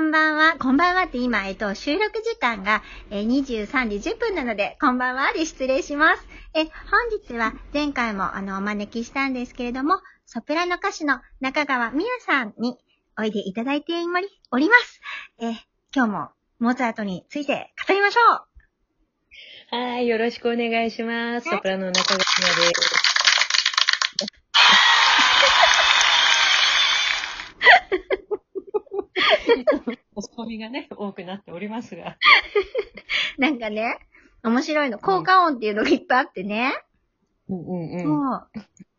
こんばんは。こんばんはって今、えっと、収録時間が、えー、23時10分なので、こんばんはで失礼します。え、本日は前回もあの、お招きしたんですけれども、ソプラノ歌手の中川美也さんにおいでいただいております。え、今日もモーツァルトについて語りましょうはい、よろしくお願いします。ソプラノ中川美也です。おツみがね、多くなっておりますが。なんかね、面白いの。効果音っていうのがいっぱいあってね。うんうんうん。そう。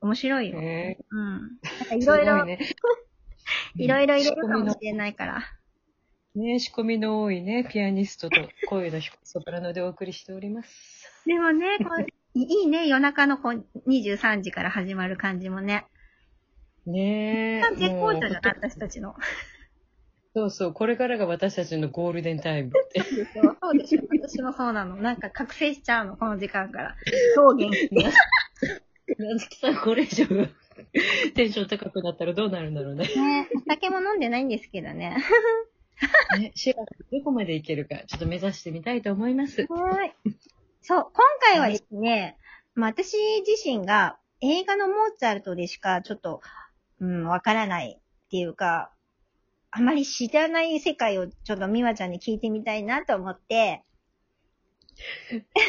面白いよ。えー、うん。なんかいろいろ、いろいろ入れるかもしれないから。ね仕込みの多いね、ピアニストと声の低いソプラノでお送りしております。でもね、こう いいね、夜中のこう23時から始まる感じもね。ねえ。絶好調じゃな私たちの。そうそう、これからが私たちのゴールデンタイムって。そうでしょ。私もそうなの。なんか覚醒しちゃうの、この時間から。超元気で。なずきさん、これ以上テンション高くなったらどうなるんだろうね。ねお酒も飲んでないんですけどね。ね、4月どこまでいけるか、ちょっと目指してみたいと思います。はい。そう、今回はですね、まあ私自身が映画のモーツァルトでしかちょっと、うん、わからないっていうか、あまり知らない世界をちょっと美和ちゃんに聞いてみたいなと思って、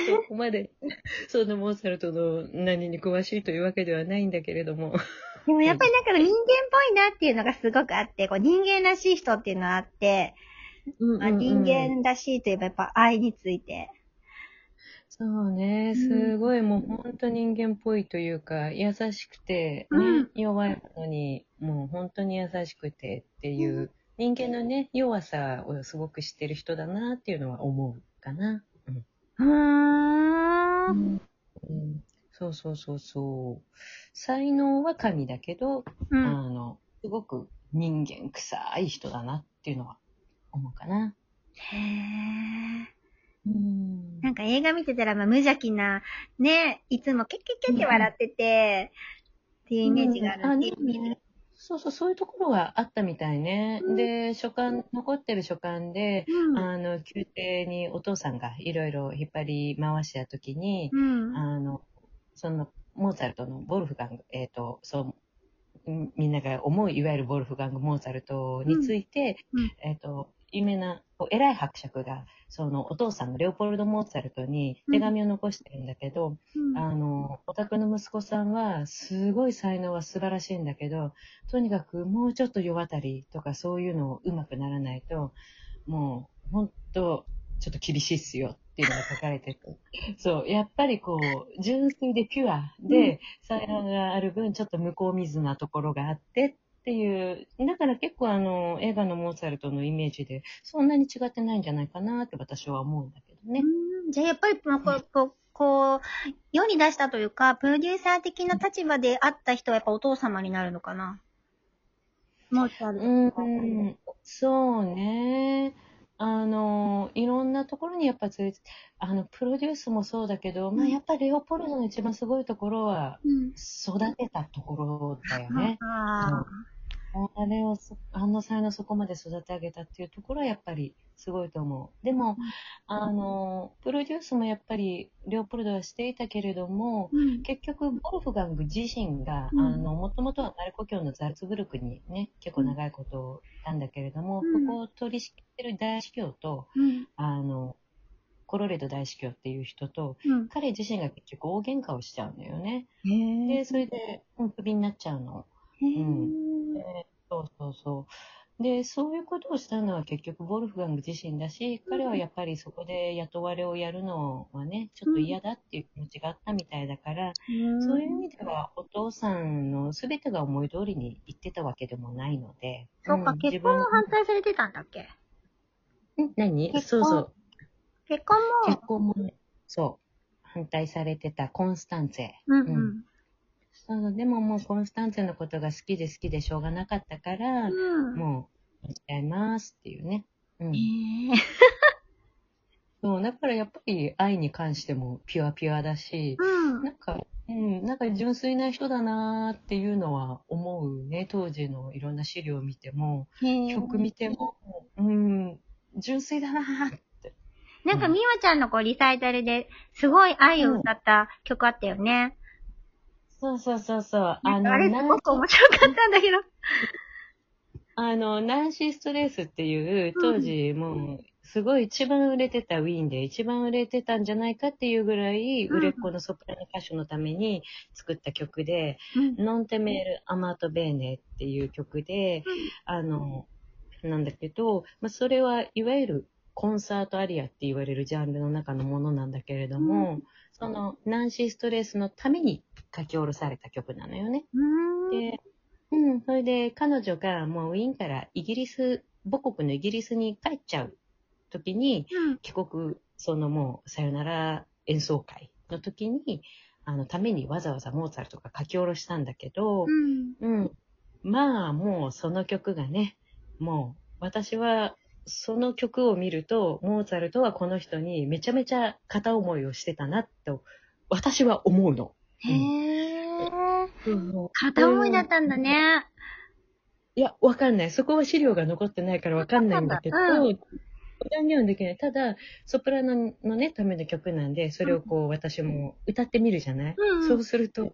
そこまで、そのモーツァルトの何に詳しいというわけではないんだけれども。でもやっぱりなんか人間っぽいなっていうのがすごくあって、こう人間らしい人っていうのがあって、まあ、人間らしいといえばやっぱ愛について。そうね、すごいもう本当人間っぽいというか、優しくて、ね、うん、弱いのに、もう本当に優しくてっていう、人間のね、弱さをすごく知ってる人だなっていうのは思うかな。うん。うん、そうそうそうそう。才能は神だけど、うん、あの、すごく人間臭い人だなっていうのは思うかな。へえ。うん、なんか映画見てたら、まあ、無邪気な、ね、いつもキャッキャッキャって笑ってて、っていうイメージがあるっていう、ね、そうそう、そういうところがあったみたいね。うん、で、書簡、残ってる書簡で、うん、あの、宮廷にお父さんがいろいろ引っ張り回したときに、うん、あの、その、モーツァルトのボルフガング、えっ、ー、と、そう、みんなが思う、いわゆるボルフガング・モーツァルトについて、えっ、ー、と、有名な、偉い伯爵が、そのお父さんのレオポルド・モーツァルトに手紙を残してるんだけど、うん、あの、お宅の息子さんは、すごい才能は素晴らしいんだけど、とにかくもうちょっと世渡りとかそういうのうまくならないと、もう、本当ちょっと厳しいっすよっていうのが書かれてて。そう、やっぱりこう、純粋でピュアで、才能がある分、ちょっと向こう水なところがあってっていう、だから結構あの、映画のモーツァルトのイメージで、そんなに違ってないんじゃないかなって私は思うんだけどね。じゃあやっぱり、まあ、こう、こう、こう、世に出したというか、プロデューサー的な立場であった人はやっぱお父様になるのかな？モーツァルト。うん、そうね。あの、いろんなところにやっぱついあの、プロデュースもそうだけど、まあやっぱりレオポルドの一番すごいところは、育てたところだよね。うんあれをあの才能そこまで育て上げたっていうところはやっぱりすごいと思う。でも、あの、プロデュースもやっぱりレオポルドはしていたけれども、うん、結局、ボルフガング自身が、うん、あの、もともとはマルコ教のザルツブルクにね、結構長いことをたんだけれども、うん、ここを取り仕切ってる大司教と、あの、コロレド大司教っていう人と、彼自身が結局大喧嘩をしちゃうのよね。で、それで、クビになっちゃうの。うん、でそうそうそう。で、そういうことをしたのは結局ボルフガング自身だし、彼はやっぱりそこで雇われをやるのはね、ちょっと嫌だっていう気持ちがあったみたいだから、うん、そういう意味ではお父さんの全てが思い通りに言ってたわけでもないので。そうか、うん、結婚を反対されてたんだっけ？ん何？そうそう。結婚も結婚もね、そう。反対されてたコンスタンツェ。うん、うんそうでももうコンスタンツェのことが好きで好きでしょうがなかったから、うん、もう、やっちゃいますっていうね。うん。そう、だからやっぱり愛に関してもピュアピュアだし、うん、なんか、うん、なんか純粋な人だなっていうのは思うね。当時のいろんな資料を見ても、曲見ても、ううん、純粋だなって。なんか、みわちゃんのこう、リサイタルですごい愛を歌った曲あったよね。そうそうそうそう。あの、あれすごく面白かったんだけど。あの、ナンシー・ストレースっていう、当時もう、すごい一番売れてたウィーンで一番売れてたんじゃないかっていうぐらい売れっ子のソプラノ歌手のために作った曲で、うん、ノンテメール・アマート・ベーネっていう曲で、うん、あの、なんだけど、まあ、それはいわゆるコンサートアリアって言われるジャンルの中のものなんだけれども、うん、そのナンシー・ストレースのために書き下ろされた曲なのよね。で、うん、それで彼女がもうウィーンからイギリス、母国のイギリスに帰っちゃう時に、うん、帰国、そのもうさよなら演奏会の時に、あのためにわざわざモーツァルトが書き下ろしたんだけど、うん、うん、まあもうその曲がね、もう私はその曲を見ると、モーツァルトはこの人にめちゃめちゃ片思いをしてたなと、私は思うの。へー。うん、片思いだったんだね。いや、わかんない。そこは資料が残ってないからわかんないんだけど、うん、断言はできない。ただ、ソプラノのね、ための曲なんで、それをこう、私も歌ってみるじゃない、うん、そうすると、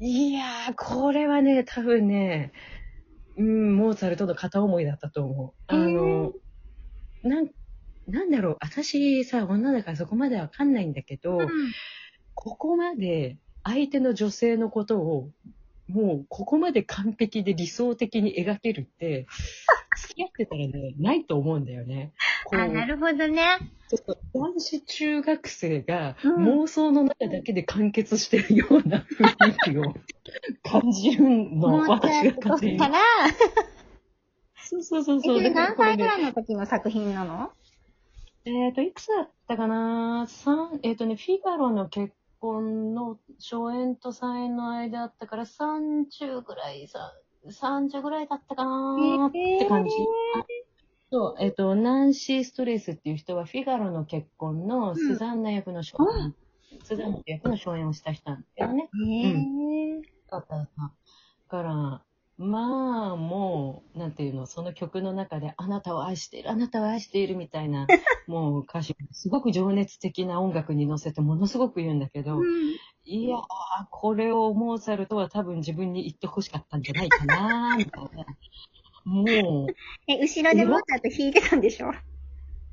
いやー、これはね、多分ね、うん、モーツァルトの片思いだったと思う。あの、なん、なんだろう、私さ、女だからそこまでわかんないんだけど、うん、ここまで相手の女性のことをもうここまで完璧で理想的に描けるって、付き合ってたらね、ないと思うんだよね。あ、なるほどね。ちょっと男子中学生が妄想の中だけで完結してるような雰囲気を 感じるの、私が勝手に。からそうそうそうそう。え、何歳ぐらいの時の作品なの？えっ、ー、と、いくつだったかな？三えっ、ー、とね、フィガロの結婚の初演と再演の間だったから30ぐらいさ、30ぐらいだったかなって感じ。そう、えっ、と、ナンシー・ストレスっていう人は、フィガロの結婚のスザンナ役の初演、うん、スザンナ役の初演をした人なんだよね。へえ。うん。だから、まあ、もう、なんていうの、その曲の中で、あなたを愛している、あなたを愛しているみたいな、もう歌詞、すごく情熱的な音楽に乗せて、ものすごく言うんだけど、うん、いやー、これをモーツァルトは多分自分に言ってほしかったんじゃないかな、みたいな。もう。え、後ろでモーツァルト弾いてたんでしょ？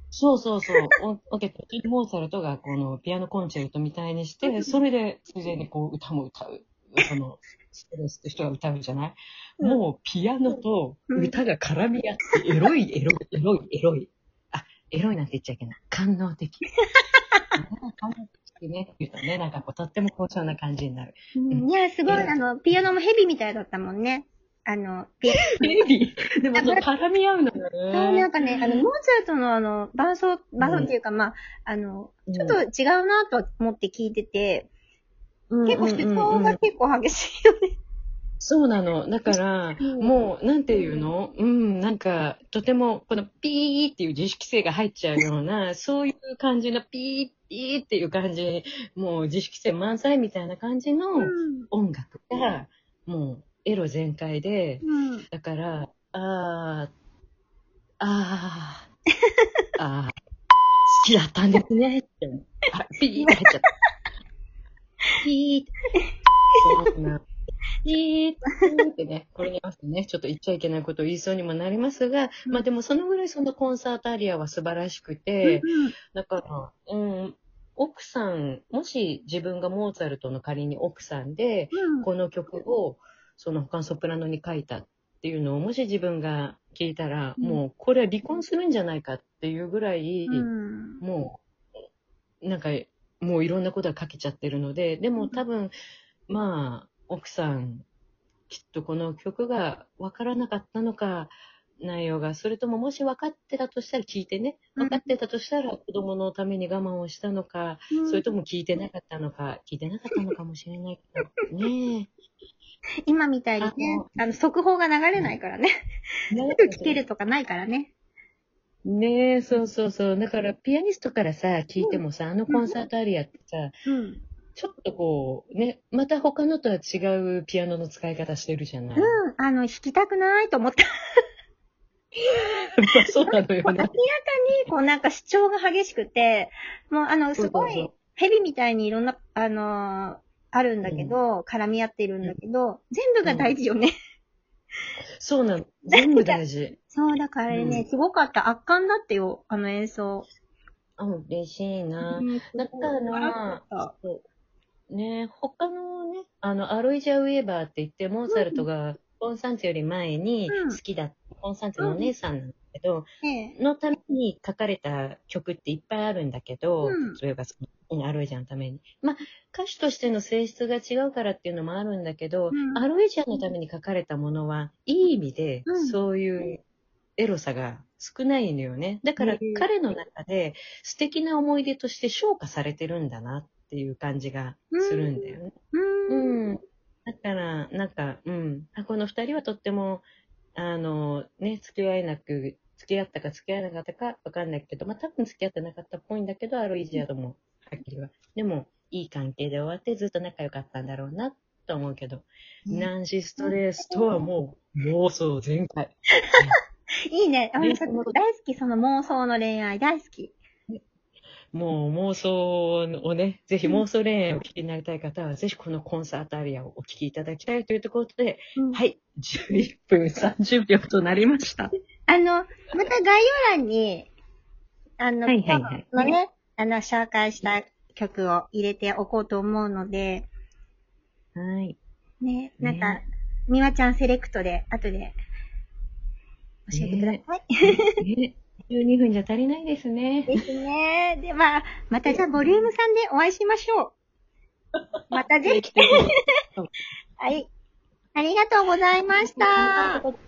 そうそうそう。お、おけモーツァルトがこのピアノコンチェルトみたいにして、それで、ついでにこう歌も歌う。その、ストレスって人が歌うじゃない、うん、もうピアノと歌が絡み合って、エロい、エロい、エロい、エロい。あ、エロいなんて言っちゃいけない。官能的。官能的ね、言うとね、なんかこう、とっても高尚な感じになる。うん、いや、すごい、あの、ピアノもヘビみたいだったもんね。あの、ピアノ。ヘビ？でも、絡み合うのよね。そう、なんかね、あの、モーツァルトのあの、伴奏、伴奏っていうか、まあ、あの、ちょっと違うなと思って聞いてて、結構、思考が結構激しいよね。そうなの。だから、もう、なんていうの？うん、なんか、とても、このピーっていう自主規制が入っちゃうような、そういう感じのピー、ピーっていう感じ、もう自主規制満載みたいな感じの音楽が、もう、エロ全開で、うん、だから、あー、あー、あー、好きだったんですねって、あ、ピーって入っちゃった。ピーって。そうな。ピーってね、これに合わせてね、ちょっと言っちゃいけないことを言いそうにもなりますが、うん、まあでもそのぐらいそのコンサートアリアは素晴らしくて、うん、だから、うん、奥さん、もし自分がモーツァルトの仮に奥さんで、うん、この曲をその他のソプラノに書いたっていうのを、もし自分が聞いたら、もうこれは離婚するんじゃないかっていうぐらい、もう、なんかもういろんなことが書けちゃってるので、でも多分、まあ、奥さん、きっとこの曲が分からなかったのか、内容が、それとももし分かってたとしたら聞いてね、分かってたとしたら子供のために我慢をしたのか、うん、それとも聞いてなかったのか、聞いてなかったのかもしれないけど、ね。今みたいにね、あの、速報が流れないからね。すぐ 聞けるとかないからね。ねえ、そうそうそう。だから、ピアニストからさ、聞いてもさ、あのコンサートアリアってさ、うん、ちょっとこう、ね、また他のとは違うピアノの使い方してるじゃない。うん、あの、弾きたくないと思った。そうなのよ明らかに、こうなんか主張が激しくて、もうあの、すごそうそうそい、蛇みたいにいろんな、あのーあるんだけど、絡み合ってるんだけど、全部が大事よね。そうなの。全部大事。そう、だからね、うん。すごかった。圧巻だってよ、あの演奏。あ、嬉しいな。うんだからね、他のね、あの、アロイジャ・ウェーバーって言って、モーツァルトがコンサンツより前にうん。好きだった、コンサンツのお姉さんなんだけど、ねのために書かれた曲っていっぱいあるんだけど、うん。それがアロイジャのために。まあ、歌手としての性質が違うからっていうのもあるんだけど、うん。アロイジャのために書かれたものは、いい意味で、うん。そういうエロさが少ないのよね。だから彼の中で素敵な思い出として昇華されてるんだなっていう感じがするんだよね。ううんん。だから、なんか、うん。あこの二人はとっても、あの、ね、付き合えなく、付き合ったか付き合えなかったかわかんないけど、まあ多分付き合ってなかったっぽいんだけど、アロイジアとも、はっきりは。でも、いい関係で終わってずっと仲良かったんだろうな、と思うけど、ねナンシストレースとはもう、妄想全開。いいね。あのね大好き、その妄想の恋愛、大好き。もう妄想をね、ぜひ妄想恋愛をお聞きになりたい方は、ぜひこのコンサートアリアをお聞きいただきたいというところで、うんはい、11分30秒となりました。あの、また概要欄に、あの、はいはいはいのね、あの、紹介した曲を入れておこうと思うので、はい。ね、なんかね、みわちゃんセレクトで、後で、教えてください。ね、12分じゃ足りないですね。ですね。では、またじゃあ、ボリューム3でお会いしましょう。またぜひ。はい。ありがとうございました。ありがとうございました